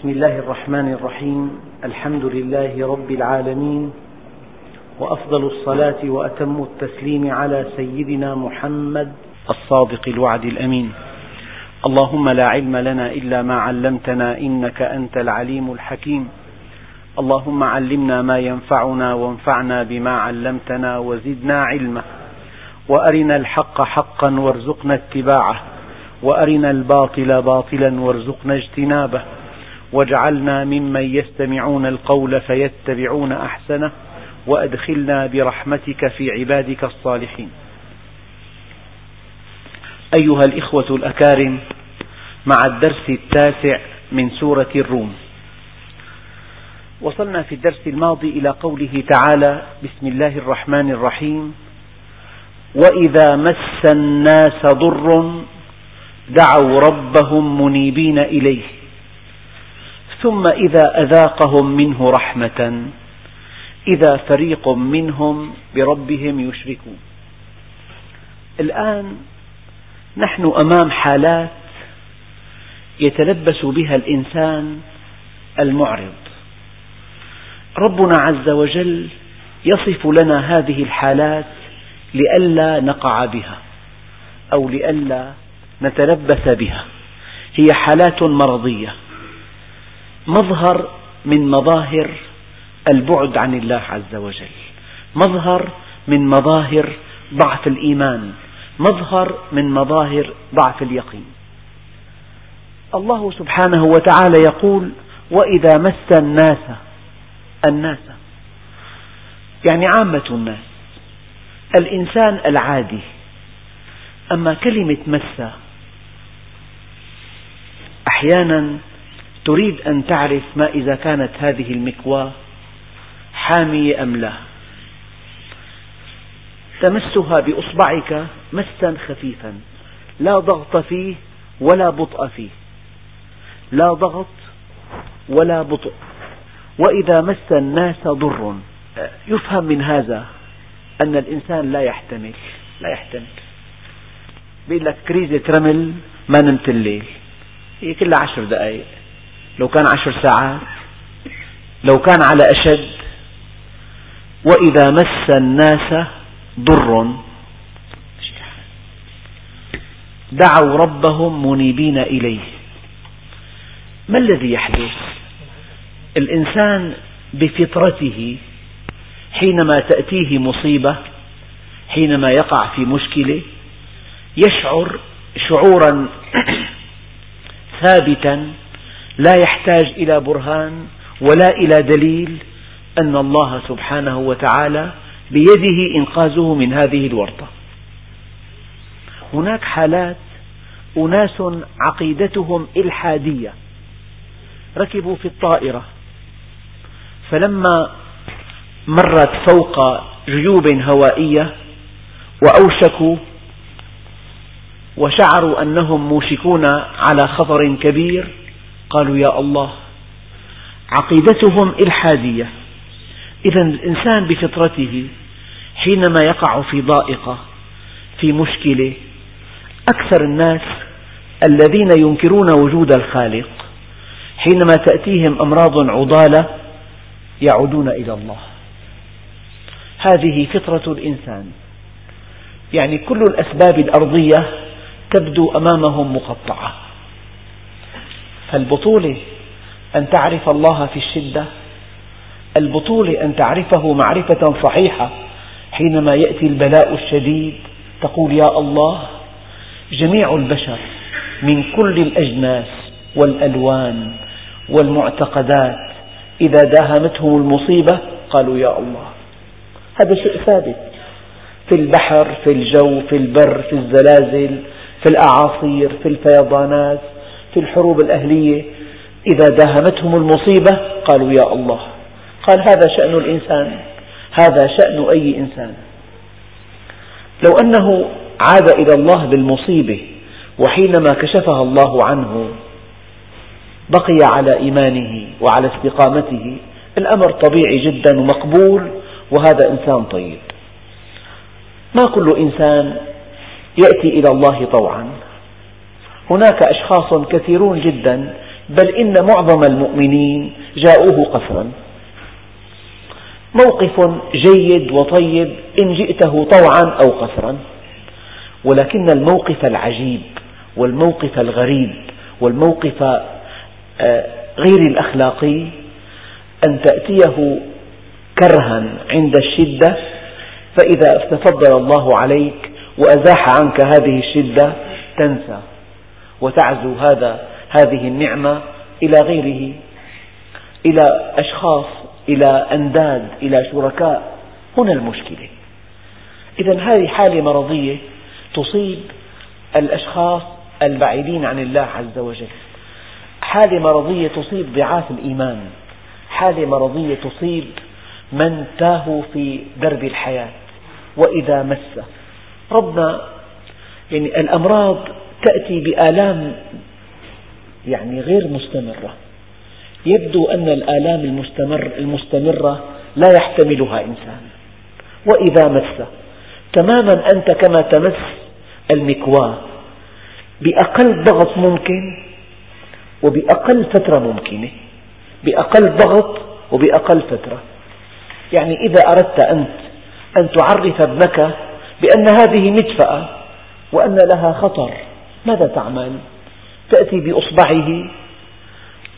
بسم الله الرحمن الرحيم. الحمد لله رب العالمين. وأفضل الصلاة وأتم التسليم على سيدنا محمد الصادق الوعد الأمين. اللهم لا علم لنا إلا ما علمتنا إنك أنت العليم الحكيم. اللهم علمنا ما ينفعنا وانفعنا بما علمتنا وزدنا علما. وأرنا الحق حقا وارزقنا اتباعه. وأرنا الباطل باطلا وارزقنا اجتنابه. واجعلنا ممن يستمعون القول فيتبعون أحسنه وأدخلنا برحمتك في عبادك الصالحين. أيها الإخوة الأكارم مع الدرس التاسع من سورة الروم. وصلنا في الدرس الماضي إلى قوله تعالى بسم الله الرحمن الرحيم. وإذا مس الناس ضر دعوا ربهم منيبين إليه. ثم إذا أذاقهم منه رحمة إذا فريق منهم بربهم يشركون. الآن نحن أمام حالات يتلبس بها الإنسان المعرض. ربنا عز وجل يصف لنا هذه الحالات لئلا نقع بها أو لئلا نتلبس بها. هي حالات مرضية. مظهر من مظاهر البعد عن الله عز وجل. مظهر من مظاهر ضعف الإيمان. مظهر من مظاهر ضعف اليقين. الله سبحانه وتعالى يقول وإذا مس الناس الناس يعني عامة الناس الإنسان العادي أما كلمة مس أحيانا تريد أن تعرف ما إذا كانت هذه المكواة حامية أم لا؟ تمسها بإصبعك مسا خفيفا لا ضغط فيه ولا بطء فيه. لا ضغط ولا بطء. وإذا مس الناس ضر. يفهم من هذا أن الإنسان لا يحتمل لا يحتمل. بيقول لك كريزة رمل ما نمت الليل. هي كلها عشر دقائق لو كان عشر ساعات لو كان على أشد. وإذا مس الناس ضر. دعوا ربهم منيبين إليه. ما الذي يحدث؟ الإنسان بفطرته حينما تأتيه مصيبة حينما يقع في مشكلة يشعر شعورا ثابتا لا يحتاج إلى برهان ولا إلى دليل أن الله سبحانه وتعالى بيده إنقاذه من هذه الورطة. هناك حالات أناس عقيدتهم إلحادية. ركبوا في الطائرة. فلما مرت فوق جيوب هوائية وأوشكوا وشعروا أنهم موشكون على خطر كبير قالوا يا الله عقيدتهم إلحادية. إذا الإنسان بفطرته حينما يقع في ضائقة في مشكلة أكثر الناس الذين ينكرون وجود الخالق حينما تأتيهم أمراض عضالة يعودون إلى الله. هذه فطرة الإنسان. يعني كل الأسباب الأرضية تبدو أمامهم مقطعة. فالبطولة أن تعرف الله في الشدة البطولة أن تعرفه معرفة صحيحة حينما يأتي البلاء الشديد تقول يا الله جميع البشر من كل الأجناس والألوان والمعتقدات إذا داهمتهم المصيبة قالوا يا الله. هذا شيء ثابت في البحر في الجو في البر في الزلازل في الأعاصير في الفيضانات. في الحروب الأهلية إذا داهمتهم المصيبة؟ قالوا يا الله. قال هذا شأن الإنسان. هذا شأن أي إنسان. لو أنه عاد إلى الله بالمصيبة وحينما كشفها الله عنه بقي على إيمانه وعلى استقامته. الأمر طبيعي جدا ومقبول وهذا إنسان طيب. ما كل إنسان يأتي إلى الله طوعا. هناك أشخاص كثيرون جدا بل إن معظم المؤمنين جاءوه قسرا موقف جيد وطيب إن جئته طوعا أو قسرا ولكن الموقف العجيب والموقف الغريب والموقف آه، غير الأخلاقي أن تأتيه كرها عند الشدة. فإذا تفضل الله عليك وأزاح عنك هذه الشدة تنسى. وتعزو هذا هذه النعمة إلى غيره إلى أشخاص إلى أنداد إلى شركاء. هنا المشكلة. إذا هذه حالة مرضية تصيب الأشخاص البعيدين عن الله عز وجل. حالة مرضية تصيب ضعاف الإيمان. حالة مرضية تصيب من تاهوا في درب الحياة. وإذا مس ربنا يعني الأمراض تأتي بآلام يعني غير مستمرة. يبدو أن الآلام المستمر المستمرة لا يحتملها إنسان. وإذا مس تماما أنت كما تمس المكواة. بأقل ضغط ممكن وبأقل فترة ممكنة. بأقل ضغط وبأقل فترة. يعني إذا أردت أنت أن تعرف ابنك بأن هذه مدفأة وأن لها خطر. ماذا تعمل؟ تأتي بإصبعه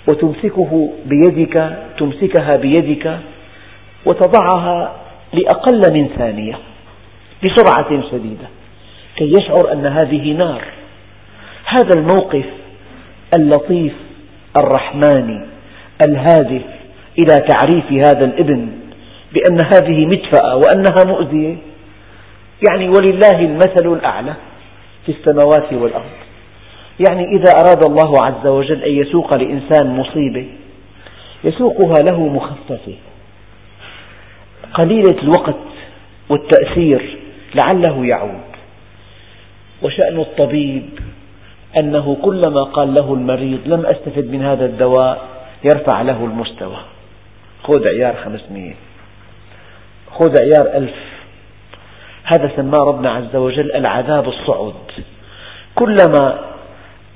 وتمسكه بيدك تمسكها بيدك وتضعها لأقل من ثانية بسرعة شديدة كي يشعر أن هذه نار. هذا الموقف اللطيف الرحماني الهادف إلى تعريف هذا الابن بأن هذه مدفأة وأنها مؤذية. يعني ولله المثل الأعلى. في السماوات والأرض. يعني إذا أراد الله عز وجل أن يسوق لإنسان مصيبة يسوقها له مخففة. قليلة الوقت والتأثير لعله يعود. وشأن الطبيب أنه كلما قال له المريض لم أستفد من هذا الدواء يرفع له المستوى. خذ عيار خمسمية خذ عيار ألف. هذا سماه ربنا عز وجل العذاب الصعد كلما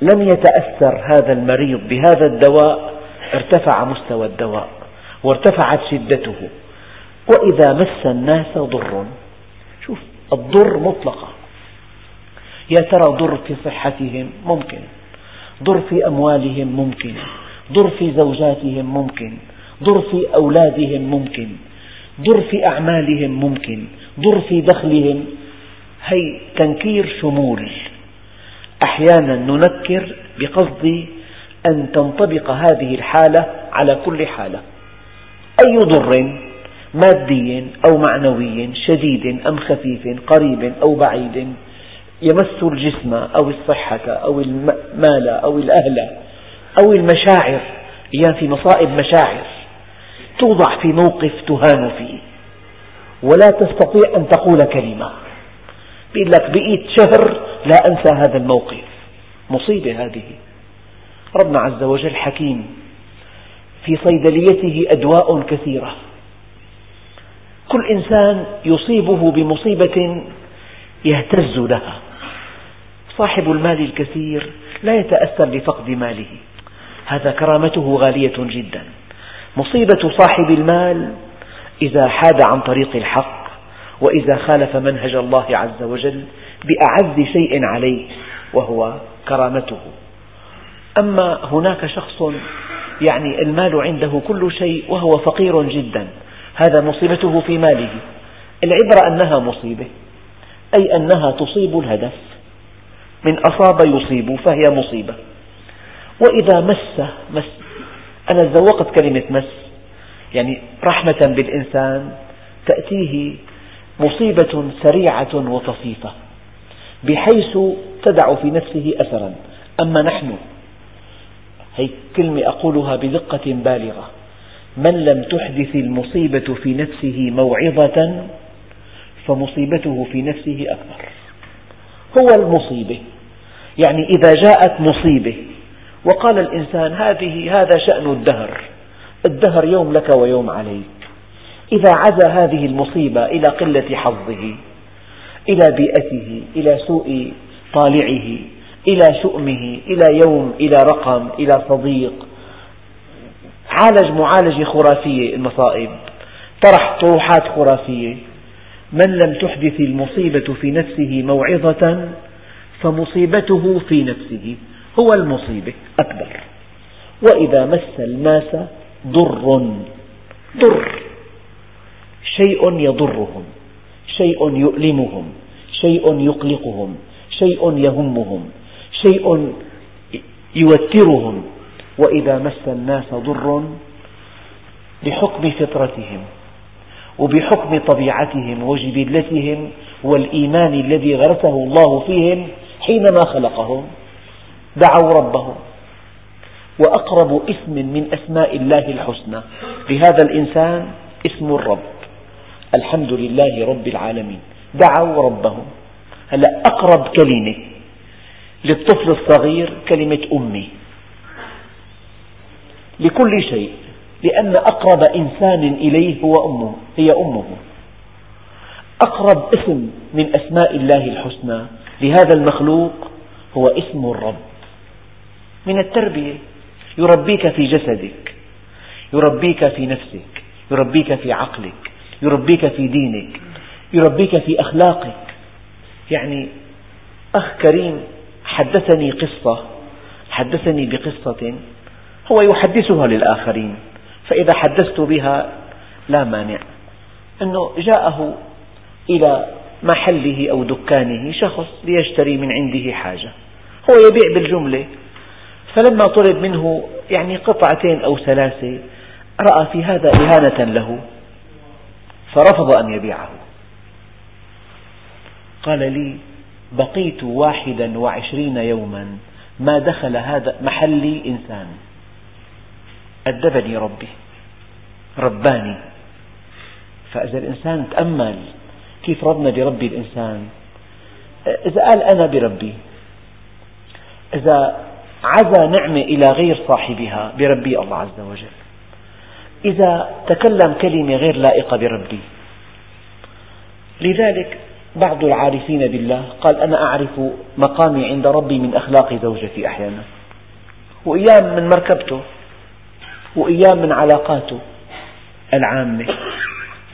لم يتأثر هذا المريض بهذا الدواء ارتفع مستوى الدواء وارتفعت شدته. وإذا مس الناس ضر. شوف الضر مطلقة. يا ترى ضر في صحتهم؟ ممكن. ضر في أموالهم؟ ممكن. ضر في زوجاتهم؟ ممكن. ضر في أولادهم؟ ممكن. ضر في أعمالهم؟ ممكن. ضر في دخلهم. هي تنكير شمول. أحيانا ننكر بقصد أن تنطبق هذه الحالة على كل حالة. أي ضر مادي أو معنوي شديد أم خفيف قريب أو بعيد يمس الجسم أو الصحة أو المال أو الأهل أو المشاعر. أيام في مصائب مشاعر توضع في موقف تهان فيه. ولا تستطيع أن تقول كلمة. بيقول لك بقيت شهر لا أنسى هذا الموقف. مصيبة هذه. ربنا عز وجل حكيم في صيدليته أدواء كثيرة. كل إنسان يصيبه بمصيبة يهتز لها. صاحب المال الكثير لا يتأثر لفقد ماله. هذا كرامته غالية جدا. مصيبة صاحب المال إذا حاد عن طريق الحق وإذا خالف منهج الله عز وجل بأعز شيء عليه وهو كرامته. أما هناك شخص يعني المال عنده كل شيء وهو فقير جدا هذا مصيبته في ماله. العبرة أنها مصيبة أي أنها تصيب الهدف. من أصاب يصيب فهي مصيبة. وإذا مس مس أنا زوقت كلمة مس. يعني رحمة بالإنسان تأتيه مصيبة سريعة وطفيفة بحيث تدع في نفسه أثرا. أما نحن هي كلمة أقولها بدقة بالغة من لم تحدث المصيبة في نفسه موعظة فمصيبته في نفسه أكبر. هو المصيبة. يعني إذا جاءت مصيبة وقال الإنسان هذه هذا شأن الدهر. الدهر يوم لك ويوم عليك. إذا عزى هذه المصيبة إلى قلة حظه إلى بيئته إلى سوء طالعه إلى شؤمه إلى يوم إلى رقم إلى صديق. عالج معالجة خرافية المصائب. طرح طروحات خرافية. من لم تحدث المصيبة في نفسه موعظة فمصيبته في نفسه هو المصيبة. أكبر. وإذا مس الناس ضر. ضر. شيء يضرهم شيء يؤلمهم شيء يقلقهم شيء يهمهم شيء يوترهم. وإذا مس الناس ضر بحكم فطرتهم وبحكم طبيعتهم وجبلتهم والإيمان الذي غرسه الله فيهم حينما خلقهم دعوا ربهم. وأقرب اسم من أسماء الله الحسنى. لهذا الإنسان اسم الرب. الحمد لله رب العالمين. دعوا ربهم. هلا أقرب كلمة للطفل الصغير كلمة أمي. لكل شيء. لأن أقرب إنسان إليه هو أمه. هي أمه. أقرب اسم من أسماء الله الحسنى. لهذا المخلوق هو اسم الرب. من التربية. يربيك في جسدك يربيك في نفسك يربيك في عقلك يربيك في دينك يربيك في أخلاقك. يعني أخ كريم حدثني قصة حدثني بقصة هو يحدثها للآخرين فإذا حدثت بها لا مانع. أنه جاءه إلى محله أو دكانه شخص ليشتري من عنده حاجة هو يبيع بالجملة فلما طلب منه يعني قطعتين أو ثلاثة رأى في هذا إهانة له فرفض أن يبيعه. قال لي بقيت واحدا وعشرين يوما ما دخل هذا محلي إنسان. أدبني ربي رباني. فإذا الإنسان تأمل كيف ربنا بربي الإنسان؟ إذا قال أنا بربي إذا عزى نعمة إلى غير صاحبها بربي الله عز وجل. إذا تكلم كلمة غير لائقة بربي. لذلك بعض العارفين بالله قال أنا أعرف مقامي عند ربي من أخلاق زوجتي أحيانا. وأيام من مركبته وأيام من علاقاته العامة.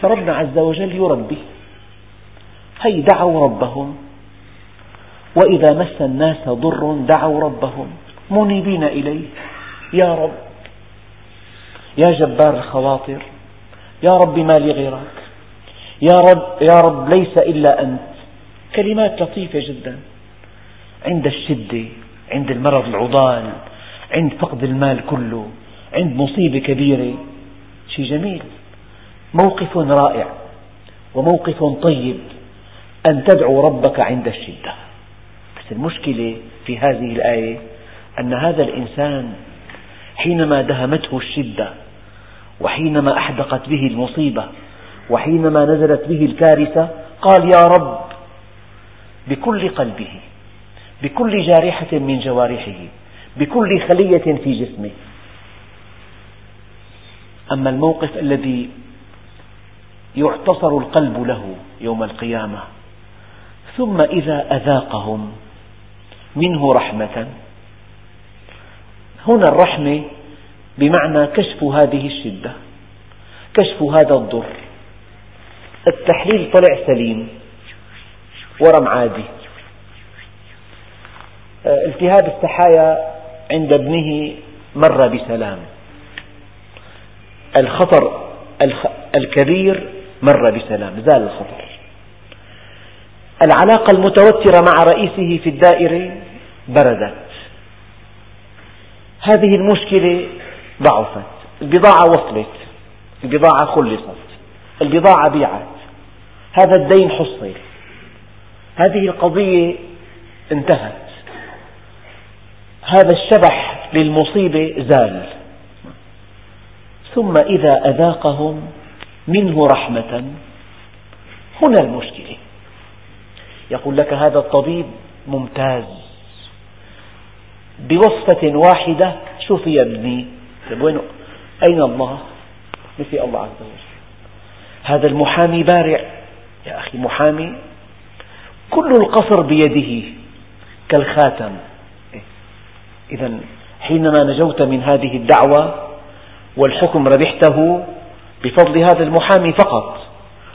فربنا عز وجل يربي. هي دعوا ربهم. وإذا مس الناس ضر دعوا ربهم. منيبين إليه. يا رب يا جبار الخواطر يا رب ما لي غيرك. يا رب يا رب ليس إلا أنت. كلمات لطيفة جدا. عند الشدة عند المرض العضال عند فقد المال كله عند مصيبة كبيرة. شيء جميل. موقف رائع وموقف طيب أن تدعو ربك عند الشدة. بس المشكلة في هذه الآية أن هذا الإنسان حينما دهمته الشدة وحينما أحدقت به المصيبة وحينما نزلت به الكارثة قال يا رب بكل قلبه بكل جارحة من جوارحه بكل خلية في جسمه. أما الموقف الذي يعتصر القلب له يوم القيامة ثم إذا أذاقهم منه رحمة هنا الرحمة بمعنى كشف هذه الشدة كشف هذا الضر. التحليل طلع سليم ورم عادي. آه، التهاب السحايا عند ابنه مر بسلام. الخطر الكبير مر بسلام زال الخطر. العلاقة المتوترة مع رئيسه في الدائرة بردت. هذه المشكلة ضعفت. البضاعة وصلت. البضاعة خلصت. البضاعة بيعت. هذا الدين حصل هذه القضية انتهت. هذا الشبح للمصيبة زال. ثم إذا أذاقهم منه رحمة هنا المشكلة. يقول لك هذا الطبيب ممتاز. بوصفة واحدة. شوف يا ابني طيب وين؟ أين الله؟ مثل الله عز وجل. هذا المحامي بارع. يا أخي محامي كل القصر بيده كالخاتم. إذا حينما نجوت من هذه الدعوة والحكم ربحته بفضل هذا المحامي فقط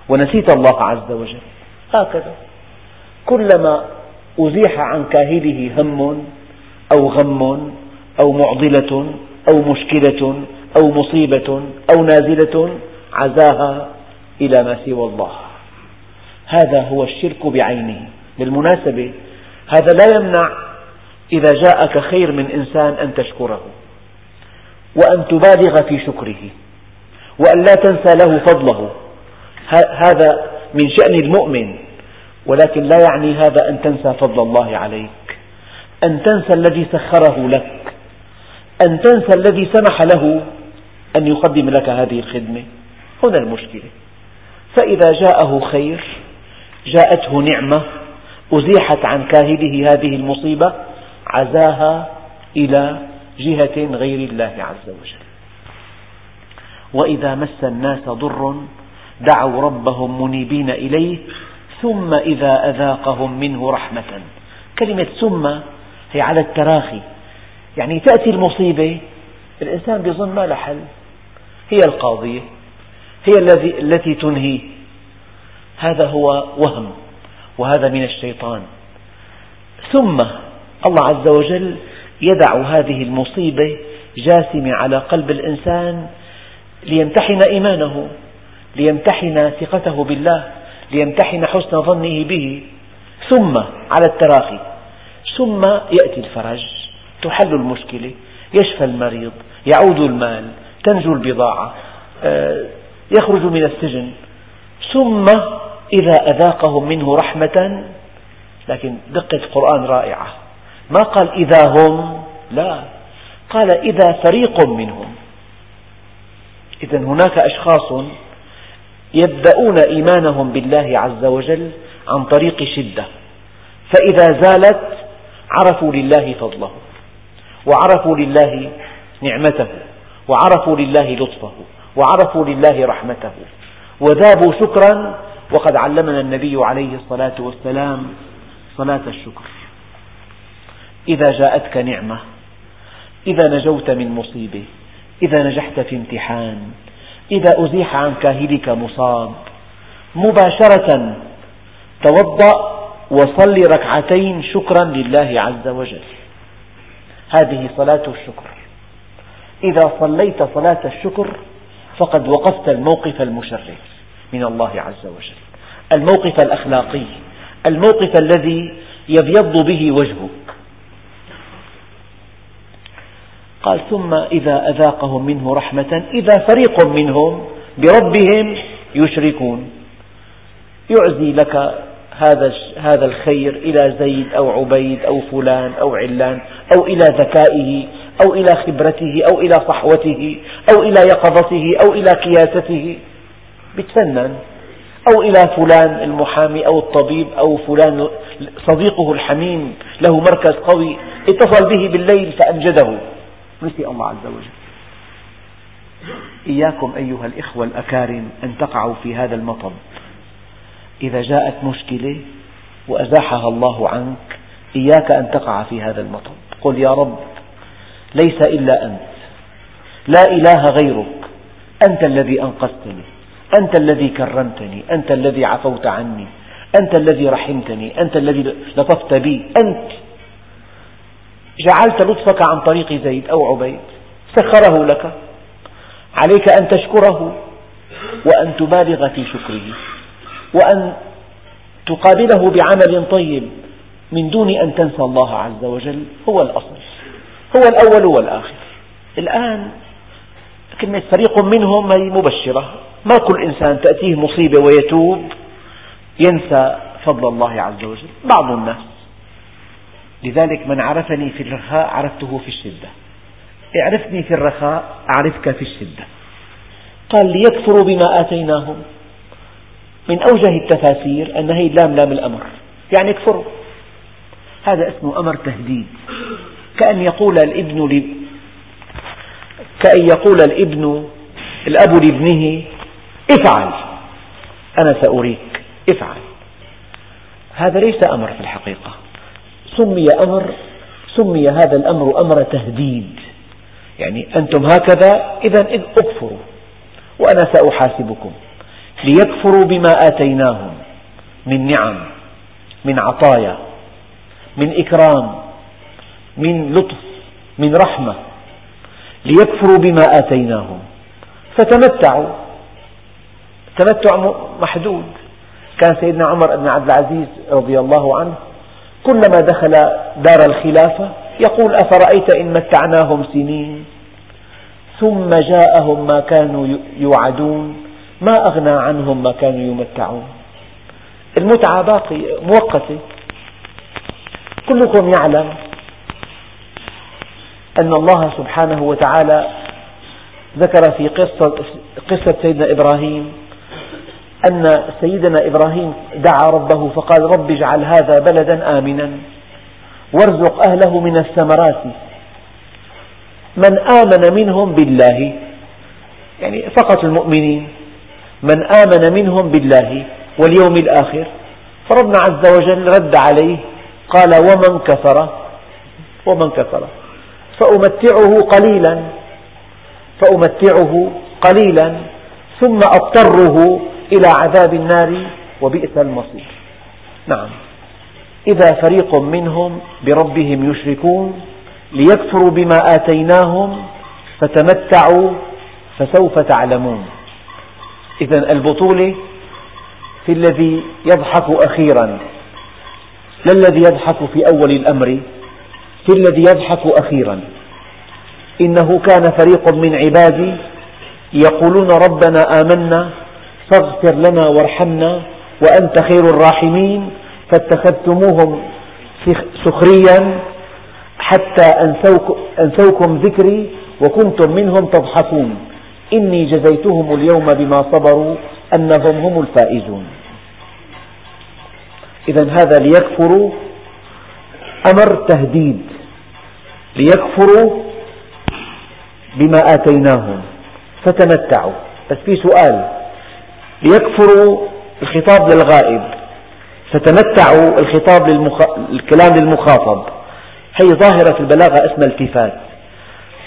ونسيت الله عز وجل. هكذا. كلما أزيح عن كاهله هم أو غم أو معضلة أو مشكلة أو مصيبة أو نازلة عزاها إلى ما سوى الله. هذا هو الشرك بعينه. بالمناسبة هذا لا يمنع إذا جاءك خير من إنسان أن تشكره وأن تبالغ في شكره وأن لا تنسى له فضله. هذا من شأن المؤمن ولكن لا يعني هذا أن تنسى فضل الله عليك أن تنسى الذي سخره لك أن تنسى الذي سمح له أن يقدم لك هذه الخدمة. هنا المشكلة. فإذا جاءه خير جاءته نعمة أزيحت عن كاهله هذه المصيبة عزاها إلى جهة غير الله عز وجل. وإذا مس الناس ضر دعوا ربهم منيبين إليه ثم إذا أذاقهم منه رحمة. كلمة ثم هي على التراخي. يعني تأتي المصيبة الإنسان يظن ما لها حل. هي القاضية هي التي تنهي. هذا هو وهم وهذا من الشيطان. ثم الله عز وجل يدع هذه المصيبة جاثمة على قلب الإنسان ليمتحن إيمانه ليمتحن ثقته بالله ليمتحن حسن ظنه به. ثم على التراخي. ثم يأتي الفرج تحل المشكلة يشفى المريض يعود المال تنجو البضاعة آه، يخرج من السجن. ثم إذا أذاقهم منه رحمة لكن دقة القرآن رائعة. ما قال إذا هم؟ لا. قال إذا فريق منهم. إذا هناك أشخاص يبدأون إيمانهم بالله عز وجل عن طريق شدة. فإذا زالت عرفوا لله فضله وعرفوا لله نعمته وعرفوا لله لطفه وعرفوا لله رحمته وذابوا شكرا وقد علمنا النبي عليه الصلاة والسلام صلاة الشكر. إذا جاءتك نعمة إذا نجوت من مصيبة إذا نجحت في امتحان إذا أزيح عن كاهلك مصاب مباشرة توضأ وصل ركعتين شكرا لله عز وجل. هذه صلاة الشكر. إذا صليت صلاة الشكر فقد وقفت الموقف المشرف من الله عز وجل. الموقف الأخلاقي الموقف الذي يبيض به وجهك. قال ثم إذا أذاقهم منه رحمة إذا فريق منهم بربهم يشركون. يعزي لك هذا هذا الخير إلى زيد أو عبيد أو فلان أو علان أو إلى ذكائه أو إلى خبرته أو إلى صحوته أو إلى يقظته أو إلى كياسته بتفنن. أو إلى فلان المحامي أو الطبيب أو فلان صديقه الحميم له مركز قوي اتصل به بالليل فأنجده نسي الله عز وجل. إياكم أيها الإخوة الأكارم أن تقعوا في هذا المطب. إذا جاءت مشكلة وأزاحها الله عنك إياك أن تقع في هذا المطب. قل يا رب ليس إلا أنت. لا إله غيرك. أنت الذي أنقذتني. أنت الذي كرمتني. أنت الذي عفوت عني. أنت الذي رحمتني. أنت الذي لطفت بي. أنت. جعلت لطفك عن طريق زيد أو عبيد. سخره لك. عليك أن تشكره وأن تبالغ في شكره. وأن تقابله بعمل طيب من دون أن تنسى الله عز وجل هو الأصل. هو الأول والآخر. الآن كلمة فريق منهم هي مبشرة. ما كل إنسان تأتيه مصيبة ويتوب ينسى فضل الله عز وجل. بعض الناس. لذلك من عرفني في الرخاء عرفته في الشدة. اعرفني في الرخاء أعرفك في الشدة. قال ليكفروا بما آتيناهم. من أوجه التفاسير أن هي لام لام الأمر يعني اكفروا. هذا اسمه أمر تهديد. كأن يقول الابن ل... كأن يقول الابن الأب لابنه افعل. أنا سأريك افعل. هذا ليس أمر في الحقيقة. سمي أمر سمي هذا الأمر أمر تهديد. يعني أنتم هكذا إذا اكفروا. وأنا سأحاسبكم. ليكفروا بما آتيناهم من نعم من عطايا من إكرام من لطف من رحمة. ليكفروا بما آتيناهم. فتمتعوا. تمتع محدود. كان سيدنا عمر بن عبد العزيز رضي الله عنه كلما دخل دار الخلافة يقول أفرأيت إن متعناهم سنين ثم جاءهم ما كانوا يوعدون؟ ما أغنى عنهم ما كانوا يمتعون. المتعة باقية مؤقتة. كلكم يعلم أن الله سبحانه وتعالى ذكر في قصة, قصة سيدنا إبراهيم أن سيدنا إبراهيم دعا ربه فقال رب اجعل هذا بلدا آمنا وارزق أهله من الثمرات. من آمن منهم بالله يعني فقط المؤمنين. من آمن منهم بالله واليوم الآخر. فربنا عز وجل رد عليه قال ومن كفر؟ ومن كفر. فأمتعه قليلا فأمتعه قليلا ثم أضطره إلى عذاب النار وبئس المصير. نعم. إذا فريق منهم بربهم يشركون ليكفروا بما آتيناهم فتمتعوا فسوف تعلمون. إذا البطولة في الذي يضحك أخيرا لا الذي يضحك في أول الأمر في الذي يضحك أخيرا. إنه كان فريق من عبادي يقولون ربنا آمنا فاغفر لنا وارحمنا وأنت خير الراحمين. فاتخذتموهم سخريا حتى أنسوكم ذكري وكنتم منهم تضحكون. إني جزيتهم اليوم بما صبروا أنهم هم الفائزون. إذا هذا ليكفروا أمر تهديد ليكفروا بما آتيناهم. فتمتعوا. بس في سؤال ليكفروا الخطاب للغائب فتمتعوا الخطاب للمخ... الكلام للمخاطب. هي ظاهرة في البلاغة اسمها التفات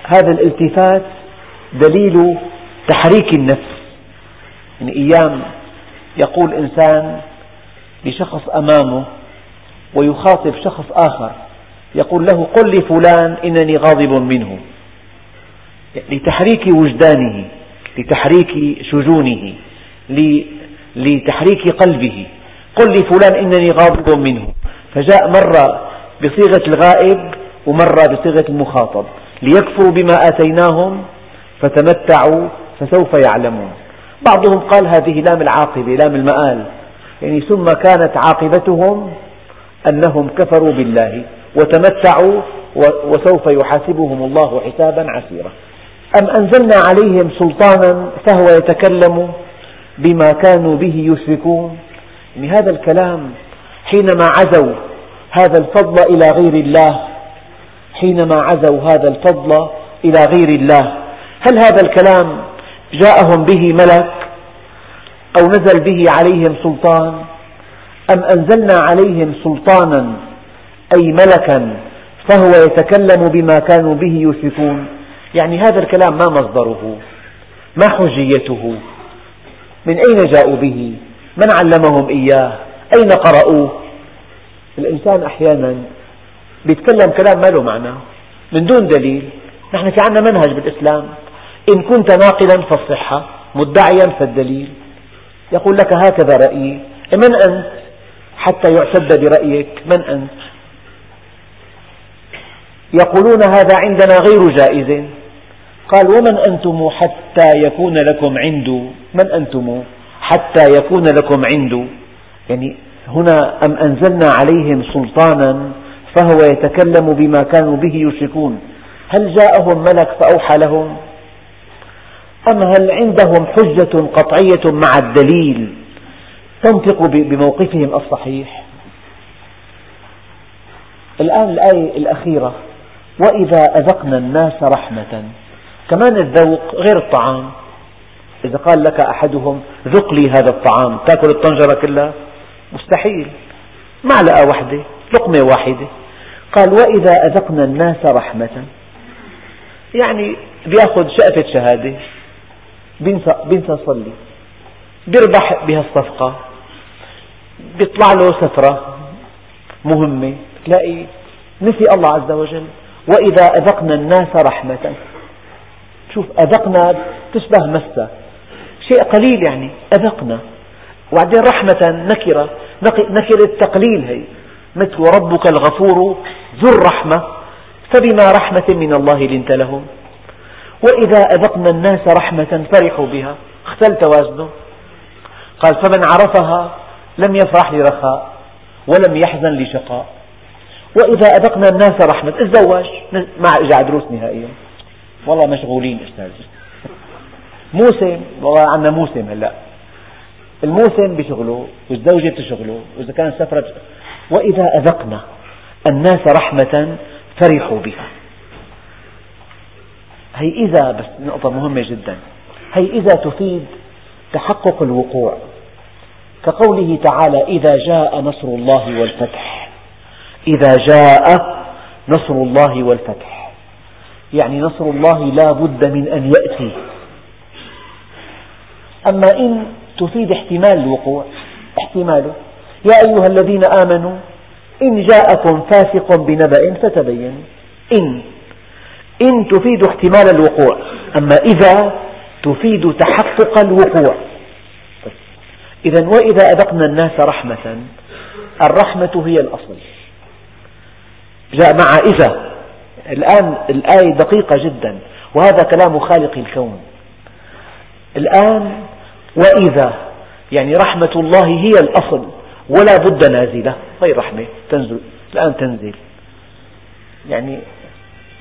هذا الالتفات دليل تحريك النفس. يعني أيام يقول إنسان لشخص أمامه ويخاطب شخص آخر يقول له قل لفلان إنني غاضب منه. لتحريك وجدانه لتحريك شجونه لتحريك قلبه. قل لفلان إنني غاضب منه. فجاء مرة بصيغة الغائب ومرة بصيغة المخاطب. ليكفروا بما آتيناهم فتمتعوا فسوف يعلمون. بعضهم قال هذه لام العاقبة لام المآل. يعني ثم كانت عاقبتهم أنهم كفروا بالله وتمتعوا وسوف يحاسبهم الله حسابا عسيرا. أم أنزلنا عليهم سلطانا فهو يتكلم بما كانوا به يشركون؟ يعني هذا الكلام حينما عزوا هذا الفضل إلى غير الله حينما عزوا هذا الفضل إلى غير الله هل هذا الكلام جاءهم به ملك أو نزل به عليهم سلطان. أم أنزلنا عليهم سلطانا أي ملكا فهو يتكلم بما كانوا به يشركون. يعني هذا الكلام ما مصدره؟ ما حجيته؟ من أين جاءوا به؟ من علمهم إياه؟ أين قرأوه؟ الإنسان أحيانا يتكلم كلام ما له معنى من دون دليل. نحن في عندنا منهج بالإسلام. إن كنت ناقلا فالصحة مدعيا فالدليل. يقول لك هكذا رأيي. من أنت؟ حتى يعتد برأيك. من أنت؟ يقولون هذا عندنا غير جائز. قال ومن أنتم حتى يكون لكم عند؟ من أنتم؟ حتى يكون لكم عند. يعني هنا أم أنزلنا عليهم سلطانا فهو يتكلم بما كانوا به يشركون. هل جاءهم ملك فأوحى لهم؟ أم هل عندهم حجة قطعية مع الدليل؟ تنطق بموقفهم الصحيح. الآن الآية الأخيرة. وإذا أذقنا الناس رحمة. كمان الذوق غير الطعام. إذا قال لك أحدهم ذق لي هذا الطعام. تأكل الطنجرة كلها؟ مستحيل. معلقة واحدة لقمة واحدة. قال وإذا أذقنا الناس رحمة. يعني بيأخذ شقفة شهادة. بينسى بينسى يصلي بيربح بهالصفقة بيطلع له سفرة مهمة. تلاقي نسي الله عز وجل. وإذا أذقنا الناس رحمة. شوف أذقنا تشبه مسة شيء قليل يعني. أذقنا. وبعدين رحمة نكرة. نكرة تقليل هي. مثل ربك الغفور ذو الرحمة. فبما رحمة من الله لنت لهم. وإذا أذقنا الناس رحمة فرحوا بها. اختل توازنه قال فمن عرفها لم يفرح لرخاء ولم يحزن لشقاء. وإذا أذقنا الناس رحمة الزواج ما إجا دروس نهائيا. والله مشغولين أستاذ. موسم والله عندنا موسم هلا. الموسم بشغله والزوجة بتشغله وإذا كان سفرة وإذا أذقنا الناس رحمة فرحوا بها. هي إذا بس نقطة مهمة جدا. هي إذا تفيد تحقق الوقوع. كقوله تعالى إذا جاء نصر الله والفتح. إذا جاء نصر الله والفتح. يعني نصر الله لا بد من أن يأتي. أما إن تفيد احتمال الوقوع احتماله. يا أيها الذين آمنوا إن جاءكم فاسق بنبأ فتبينوا. إن إن تفيد احتمال الوقوع. أما إذا تفيد تحقق الوقوع. إذا وإذا أذقنا الناس رحمة الرحمة هي الأصل. جاء مع إذا. الآن الآية دقيقة جدا. وهذا كلام خالق الكون. الآن وإذا. يعني رحمة الله هي الأصل. ولا بد نازلة. غير رحمة تنزل. الآن تنزل. يعني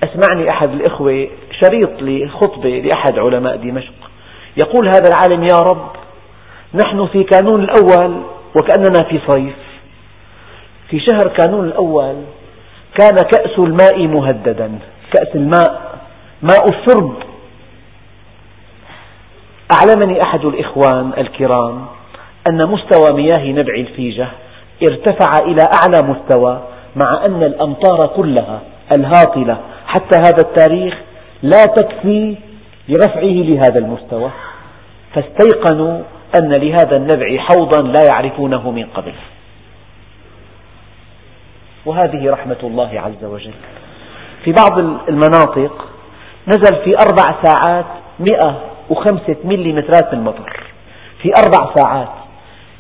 أسمعني أحد الإخوة شريط لخطبة لأحد علماء دمشق. يقول هذا العالم يا رب نحن في كانون الأول وكأننا في صيف. في شهر كانون الأول كان كأس الماء مهددا. كأس الماء ماء الشرب أعلمني أحد الإخوان الكرام أن مستوى مياه نبع الفيجة ارتفع إلى أعلى مستوى مع أن الأمطار كلها الهاطلة حتى هذا التاريخ لا تكفي لرفعه لهذا المستوى. فاستيقنوا أن لهذا النبع حوضا لا يعرفونه من قبل. وهذه رحمة الله عز وجل. في بعض المناطق نزل في أربع ساعات مئة وخمسة مليمترات من المطر. في أربع ساعات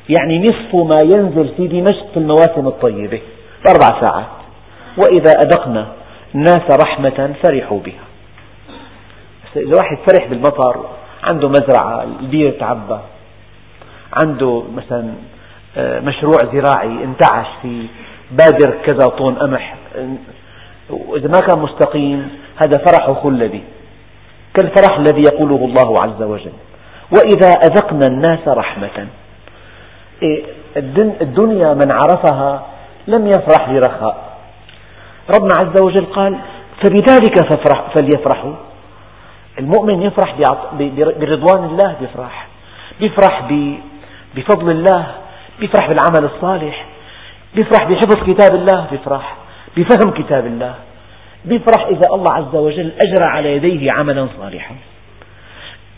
يعني نصف ما ينزل في دمشق في المواسم الطيبة. في أربع ساعات. وإذا أذقنا الناس رحمة فرحوا بها. إذا واحد فرح بالمطر عنده مزرعة البير تعبى عنده مثلا آه، مشروع زراعي انتعش في بادر كذا طن قمح. وإذا ما كان مستقيم هذا فرح خلدي كالفرح الذي يقوله الله عز وجل. وإذا أذقنا الناس رحمة. إيه، الدنيا من عرفها لم يفرح لرخاء ربنا عز وجل قال فبذلك ففرح فليفرحوا. المؤمن يفرح برضوان الله بيفرح. بيفرح بفضل الله بيفرح بالعمل الصالح بيفرح بحفظ كتاب الله بيفرح بفهم كتاب الله. بيفرح إذا الله عز وجل أجرى على يديه عملا صالحا.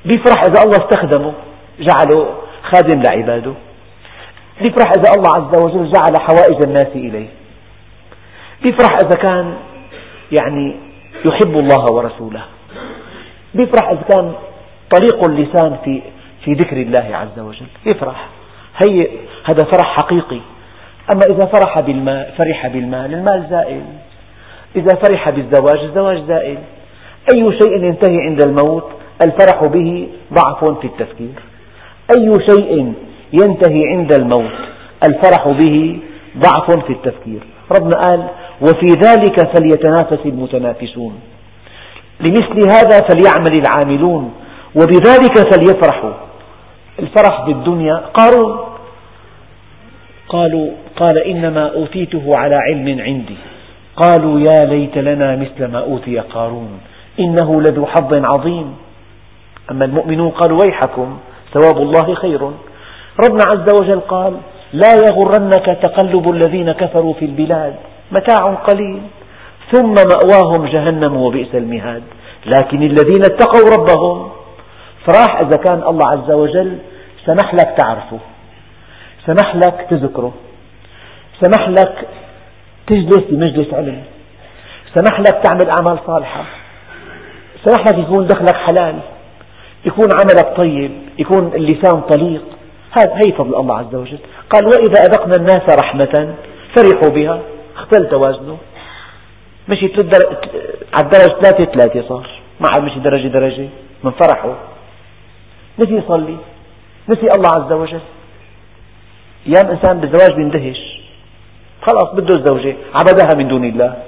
بيفرح إذا الله استخدمه جعله خادم لعباده. بيفرح إذا الله عز وجل جعل حوائج الناس إليه. بيفرح إذا كان يعني يحب الله ورسوله. بيفرح إذا كان طريق اللسان في في ذكر الله عز وجل. يفرح هي هذا فرح حقيقي. أما إذا فرح بالمال فرح بالمال المال زائل. إذا فرح بالزواج الزواج زائل. أي شيء ينتهي عند الموت الفرح به ضعف في التفكير. أي شيء ينتهي عند الموت الفرح به ضعف في التفكير. ربنا قال وفي ذلك فليتنافس المتنافسون. لمثل هذا فليعمل العاملون وبذلك فليفرحوا. الفرح بالدنيا قارون. قالوا قال إنما أوتيته على علم عندي. قالوا يا ليت لنا مثل ما أوتي قارون إنه لذو حظ عظيم. أما المؤمنون قالوا ويحكم ثواب الله خير. ربنا عز وجل قال لا يغرنك تقلب الذين كفروا في البلاد. متاع قليل. ثم مأواهم جهنم وبئس المهاد. لكن الذين اتقوا ربهم فراح إذا كان الله عز وجل سمح لك تعرفه سمح لك تذكره سمح لك تجلس بمجلس علم سمح لك تعمل أعمال صالحة سمح لك يكون دخلك حلال يكون عملك طيب يكون اللسان طليق. هذا هي فضل الله عز وجل. قال وإذا أذقنا الناس رحمة فرحوا بها. اختل توازنه. مشي على الدرجة ثلاثة ثلاثة صار. ما عاد مشي درجة درجة. من فرحه. نسي يصلي. نسي الله عز وجل. أيام إنسان بالزواج بيندهش. خلاص بده الزوجة. عبدها من دون الله.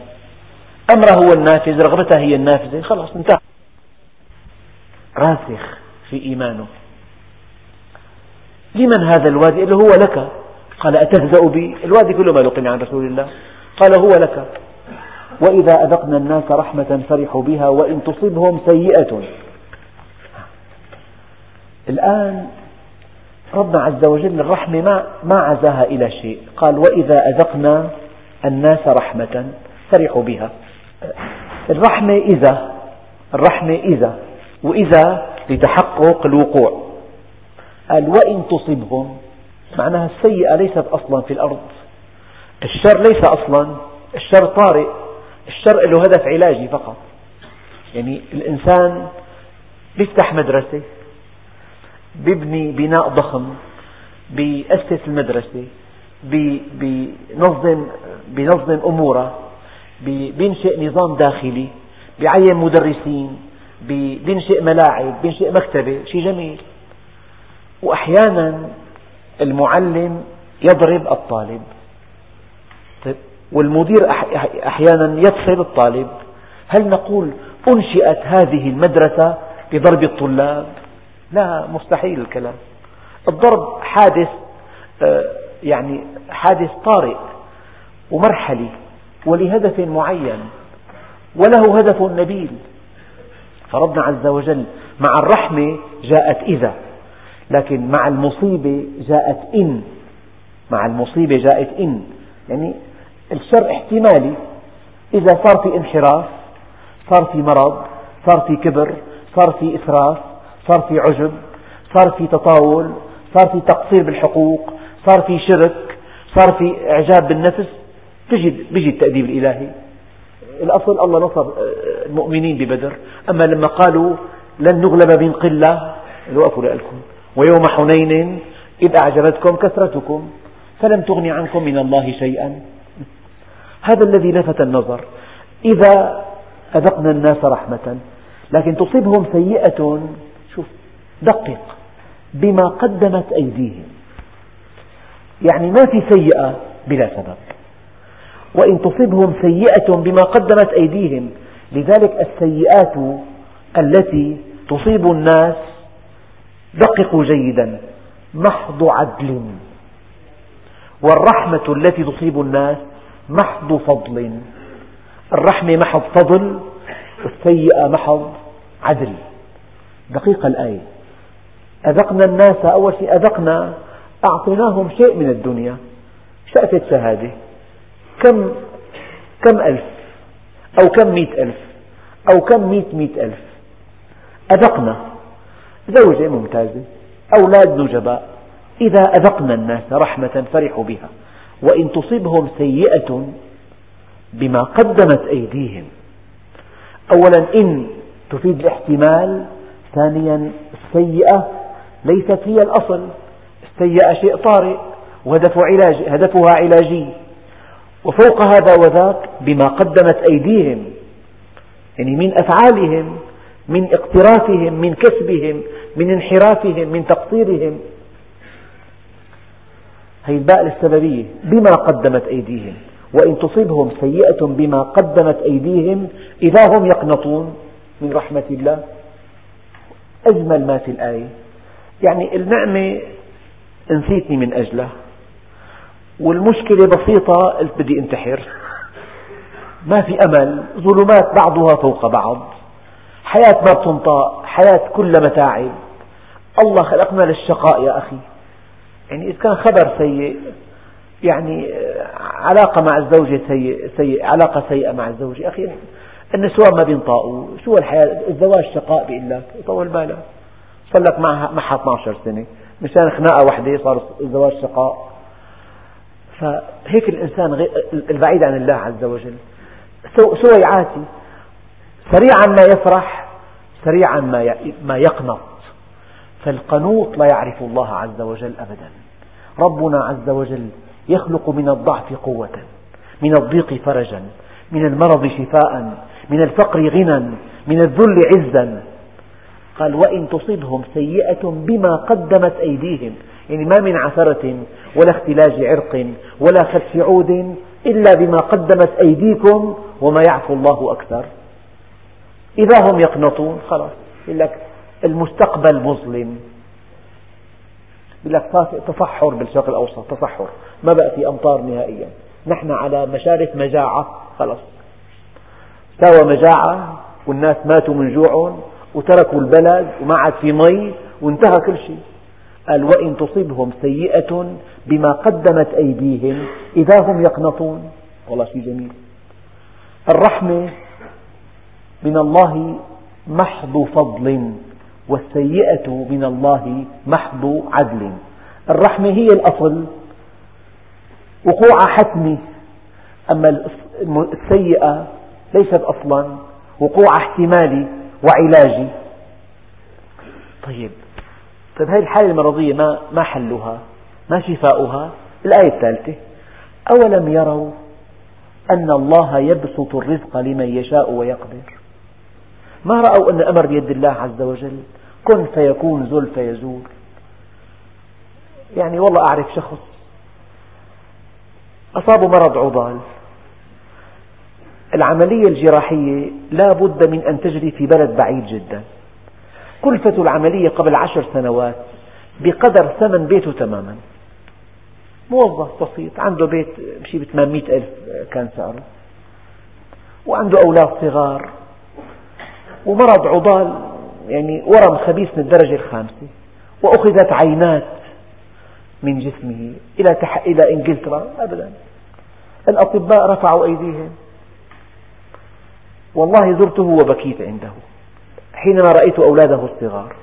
أمره هو النافذ رغبتها هي النافذة. خلاص انتهى. راسخ في إيمانه. لمن هذا الوادي؟ اللي هو لك. قال أتهزأ بي؟ الوادي كله ما لقني عن رسول الله. قال هو لك. وإذا أذقنا الناس رحمة فرحوا بها وإن تصبهم سيئة. الآن ربنا عز وجل الرحمة ما, ما عزاها إلى شيء. قال وإذا أذقنا الناس رحمة فرحوا بها. الرحمة إذا الرحمة إذا. وإذا لتحقق الوقوع. قال وإن تصبهم. معناها السيئة ليست أصلا في الأرض. الشر ليس أصلا الشر طارئ الشر له هدف علاجي فقط. يعني الإنسان بيفتح مدرسة بيبني بناء ضخم بيأسس المدرسة بينظم بينظم أموره بينشئ نظام داخلي بيعين مدرسين بينشئ ملاعب بينشئ مكتبة شيء جميل. وأحيانا المعلم يضرب الطالب. طيب والمدير أحيانا يفصل الطالب. هل نقول أنشئت هذه المدرسة لضرب الطلاب؟ لا مستحيل الكلام. الضرب حادث آه، يعني حادث طارئ ومرحلي ولهدف معين وله هدف نبيل. فربنا عز وجل مع الرحمة جاءت إذا لكن مع المصيبة جاءت إن. مع المصيبة جاءت إن. يعني الشر احتمالي. إذا صار في انحراف صار في مرض صار في كبر صار في إسراف صار في عجب صار في تطاول صار في تقصير بالحقوق صار في شرك صار في إعجاب بالنفس تجد بيجي التأديب الإلهي. الأصل الله نصر المؤمنين ببدر. أما لما قالوا لن نغلب من قلة وقفوا لكم ويوم حنين إذ أعجبتكم كثرتكم فلم تغن عنكم من الله شيئا. هذا الذي لفت النظر. إذا أذقنا الناس رحمة لكن تصيبهم سيئة شوف دقق بما قدمت أيديهم. يعني ما في سيئة بلا سبب. وإن تصبهم سيئة بما قدمت أيديهم لذلك السيئات التي تصيب الناس دققوا جيدا. محض عدل. والرحمة التي تصيب الناس محض فضل. الرحمة محض فضل والسيئة محض عدل. دقيقة الآية. أذقنا الناس أول شيء أذقنا أعطيناهم شيء من الدنيا. شأفة شهادة كم كم ألف؟ أو كم مئة ألف؟ أو كم مئة مئة ألف؟ أذقنا. زوجة ممتازة أولاد نجباء إذا أذقنا الناس رحمة فرحوا بها. وإن تصبهم سيئة بما قدمت أيديهم. أولا إن تفيد الاحتمال ثانيا السيئة ليست هي الأصل. السيئة شيء طارئ وهدفها علاج هدفها علاجي. وفوق هذا وذاك بما قدمت أيديهم يعني من أفعالهم من اقترافهم من كسبهم من انحرافهم من تقصيرهم. هي الباء السببية بما قدمت أيديهم وإن تصبهم سيئة بما قدمت أيديهم إذا هم يقنطون من رحمة الله. أجمل ما في الآية. يعني النعمة نسيتني من أجله والمشكلة بسيطة قلت بدي انتحر. ما في أمل. ظلمات بعضها فوق بعض. حياة ما بتنطاق حياة كلها متاعب. الله خلقنا للشقاء يا أخي. يعني إذا كان خبر سيء يعني علاقة مع الزوجة سيء, سيء علاقة سيئة مع الزوجة أخي النسوان ما بينطاقوا شو الحياة الزواج شقاء بيقول لك طول بالك صار لك معها معها 12 سنة. مشان خناقة واحدة صار الزواج شقاء. فهيك الإنسان البعيد عن الله عز وجل. سويعاتي سريعا ما يفرح سريعا ما يقنط. فالقنوط لا يعرف الله عز وجل أبدا. ربنا عز وجل يخلق من الضعف قوة من الضيق فرجا من المرض شفاء من الفقر غنى من الذل عزا. قال وإن تصبهم سيئة بما قدمت أيديهم يعني ما من عثرة ولا اختلاج عرق ولا خدش عود إلا بما قدمت أيديكم وما يعفو الله أكثر. إذا هم يقنطون خلاص يقول لك المستقبل مظلم. يقول لك تصحر بالشرق الأوسط تصحر ما بقى في أمطار نهائيا. نحن على مشارف مجاعة خلاص استوى مجاعة والناس ماتوا من جوع وتركوا البلد وما عاد في مي وانتهى كل شيء. قال وإن تصبهم سيئة بما قدمت أيديهم إذا هم يقنطون. والله شيء جميل. الرحمة من الله محض فضل. والسيئة من الله محض عدل الرحمة هي الأصل وقوع حتمي أما السيئة ليست أصلا وقوع احتمالي وعلاجي طيب طيب هذه الحالة المرضية ما ما حلها؟ ما شفاؤها؟ الآية الثالثة أولم يروا أن الله يبسط الرزق لمن يشاء ويقدر ما رأوا أن الأمر بيد الله عز وجل؟ كن فيكون زل فيزول. يعني والله أعرف شخص أصابه مرض عضال. العملية الجراحية لا بد من أن تجري في بلد بعيد جدا. كلفة العملية قبل عشر سنوات بقدر ثمن بيته تماما. موظف بسيط عنده بيت بشي ب 800 ألف كان سعره. وعنده أولاد صغار. ومرض عضال يعني ورم خبيث من الدرجة الخامسة وأخذت عينات من جسمه إلى إلى إنجلترا. أبدا. الأطباء رفعوا أيديهم. والله زرته وبكيت عنده. حينما رأيت أولاده الصغار.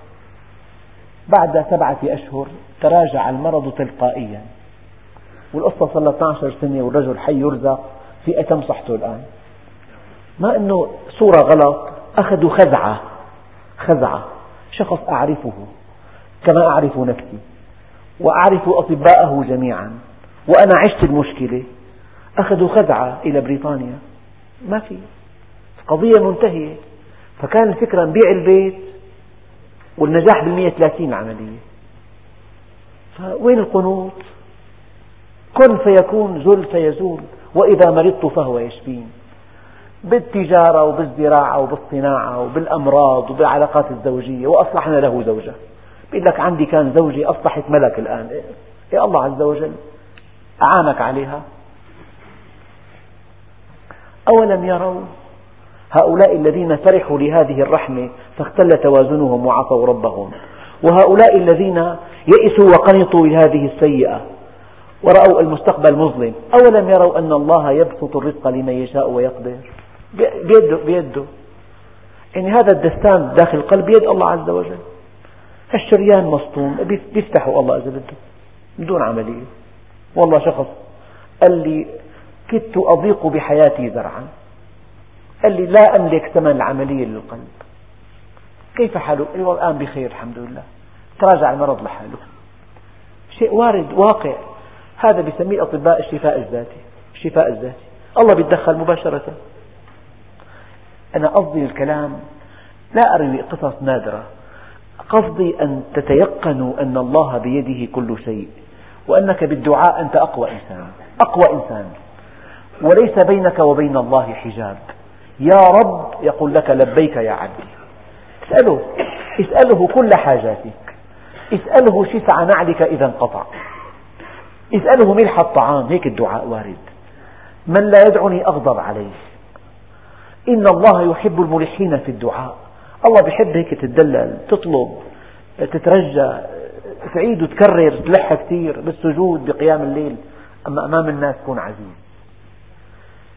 بعد سبعة أشهر تراجع المرض تلقائيا. والقصة صار لها 12 سنة والرجل حي يرزق في أتم صحته الآن. ما أنه صورة غلط أخذوا خزعة. خزعة. شخص أعرفه. كما أعرف نفسي. وأعرف أطباءه جميعا. وأنا عشت المشكلة. أخذوا خزعة إلى بريطانيا. ما في. قضية منتهية. فكان الفكرة نبيع البيت. والنجاح بالمية ثلاثين العملية فوين القنوط؟ كن فيكون زل فيزول. وإذا مرضت فهو يشفين. بالتجارة وبالزراعة وبالصناعة وبالأمراض وبالعلاقات الزوجية وأصلحنا له زوجة. بيقول لك عندي كان زوجي أصبحت ملك الآن. يا الله عز وجل أعانك عليها. أولم يروا هؤلاء الذين فرحوا لهذه الرحمة فاختل توازنهم وعصوا ربهم. وهؤلاء الذين يئسوا وقنطوا لهذه السيئة ورأوا المستقبل مظلم. أولم يروا أن الله يبسط الرزق لمن يشاء ويقدر؟ بيده, بيده. يعني هذا الدستان داخل القلب بيد الله عز وجل. الشريان مصطوم بيفتحه الله إذا بده بدون عملية. والله شخص قال لي كدت أضيق بحياتي ذرعا. قال لي لا أملك ثمن العملية للقلب. كيف حاله؟ قال الآن بخير الحمد لله. تراجع المرض لحاله. شيء وارد واقع. هذا بيسميه الأطباء الشفاء الذاتي. الشفاء الذاتي. الله بيتدخل مباشرة. أنا قصدي الكلام لا أروي قصص نادرة. قصدي أن تتيقنوا أن الله بيده كل شيء وأنك بالدعاء أنت أقوى إنسان أقوى إنسان. وليس بينك وبين الله حجاب. يا رب يقول لك لبيك يا عبدي. اسأله اسأله كل حاجاتك. اسأله شسع نعلك إذا انقطع. اسأله ملح الطعام هيك الدعاء وارد. من لا يدعني أغضب عليه. إن الله يحب الملحين في الدعاء. الله بيحب هيك تتدلل تطلب تترجى تعيد وتكرر تلح كثير بالسجود بقيام الليل. أما أمام الناس كن عزيز.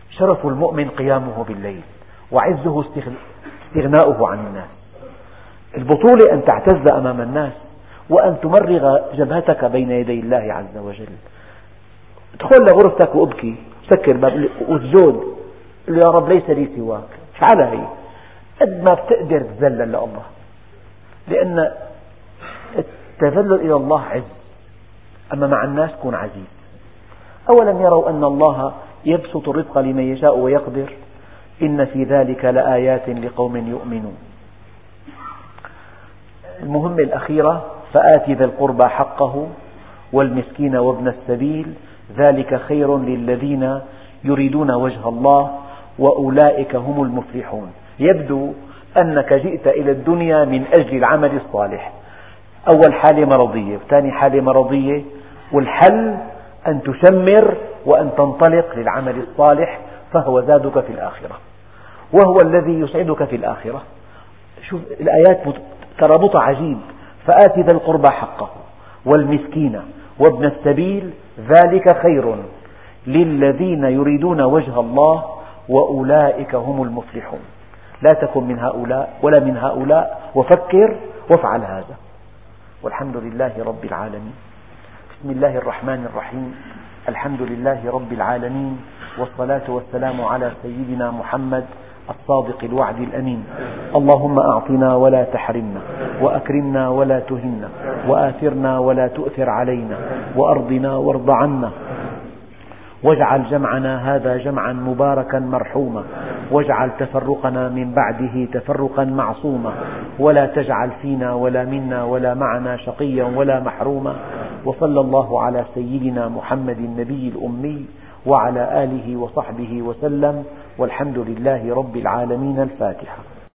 شرف المؤمن قيامه بالليل وعزه استغناؤه عن الناس. البطولة أن تعتز أمام الناس وأن تمرغ جبهتك بين يدي الله عز وجل. ادخل لغرفتك وأبكي سكر باب وتزود. قل يا رب ليس لي سواك. افعلها هي قد ما بتقدر تذلل لله. لأن التذلل إلى الله عز. أما مع الناس كن عزيز. أولم يروا أن الله يبسط الرزق لمن يشاء ويقدر؟ إن في ذلك لآيات لقوم يؤمنون. المهمة الأخيرة فآت ذا القربى حقه والمسكين وابن السبيل. ذلك خير للذين يريدون وجه الله. وأولئك هم المفلحون. يبدو أنك جئت إلى الدنيا من أجل العمل الصالح. أول حالة مرضية وثاني حالة مرضية والحل أن تشمر وأن تنطلق للعمل الصالح فهو زادك في الآخرة وهو الذي يسعدك في الآخرة. شوف الآيات ترابطها عجيب. فآت ذا القربى حقه والمسكين وابن السبيل ذلك خير للذين يريدون وجه الله وأولئك هم المفلحون. لا تكن من هؤلاء ولا من هؤلاء وفكر وافعل هذا. والحمد لله رب العالمين. بسم الله الرحمن الرحيم. الحمد لله رب العالمين. والصلاة والسلام على سيدنا محمد الصادق الوعد الأمين. اللهم أعطنا ولا تحرمنا وأكرمنا ولا تهنا وآثرنا ولا تؤثر علينا وأرضنا وارض عنا واجعل جمعنا هذا جمعا مباركا مرحوما واجعل تفرقنا من بعده تفرقا معصوما ولا تجعل فينا ولا منا ولا معنا شقيا ولا محروما. وصلى الله على سيدنا محمد النبي الأمي وعلى آله وصحبه وسلم والحمد لله رب العالمين الفاتحة.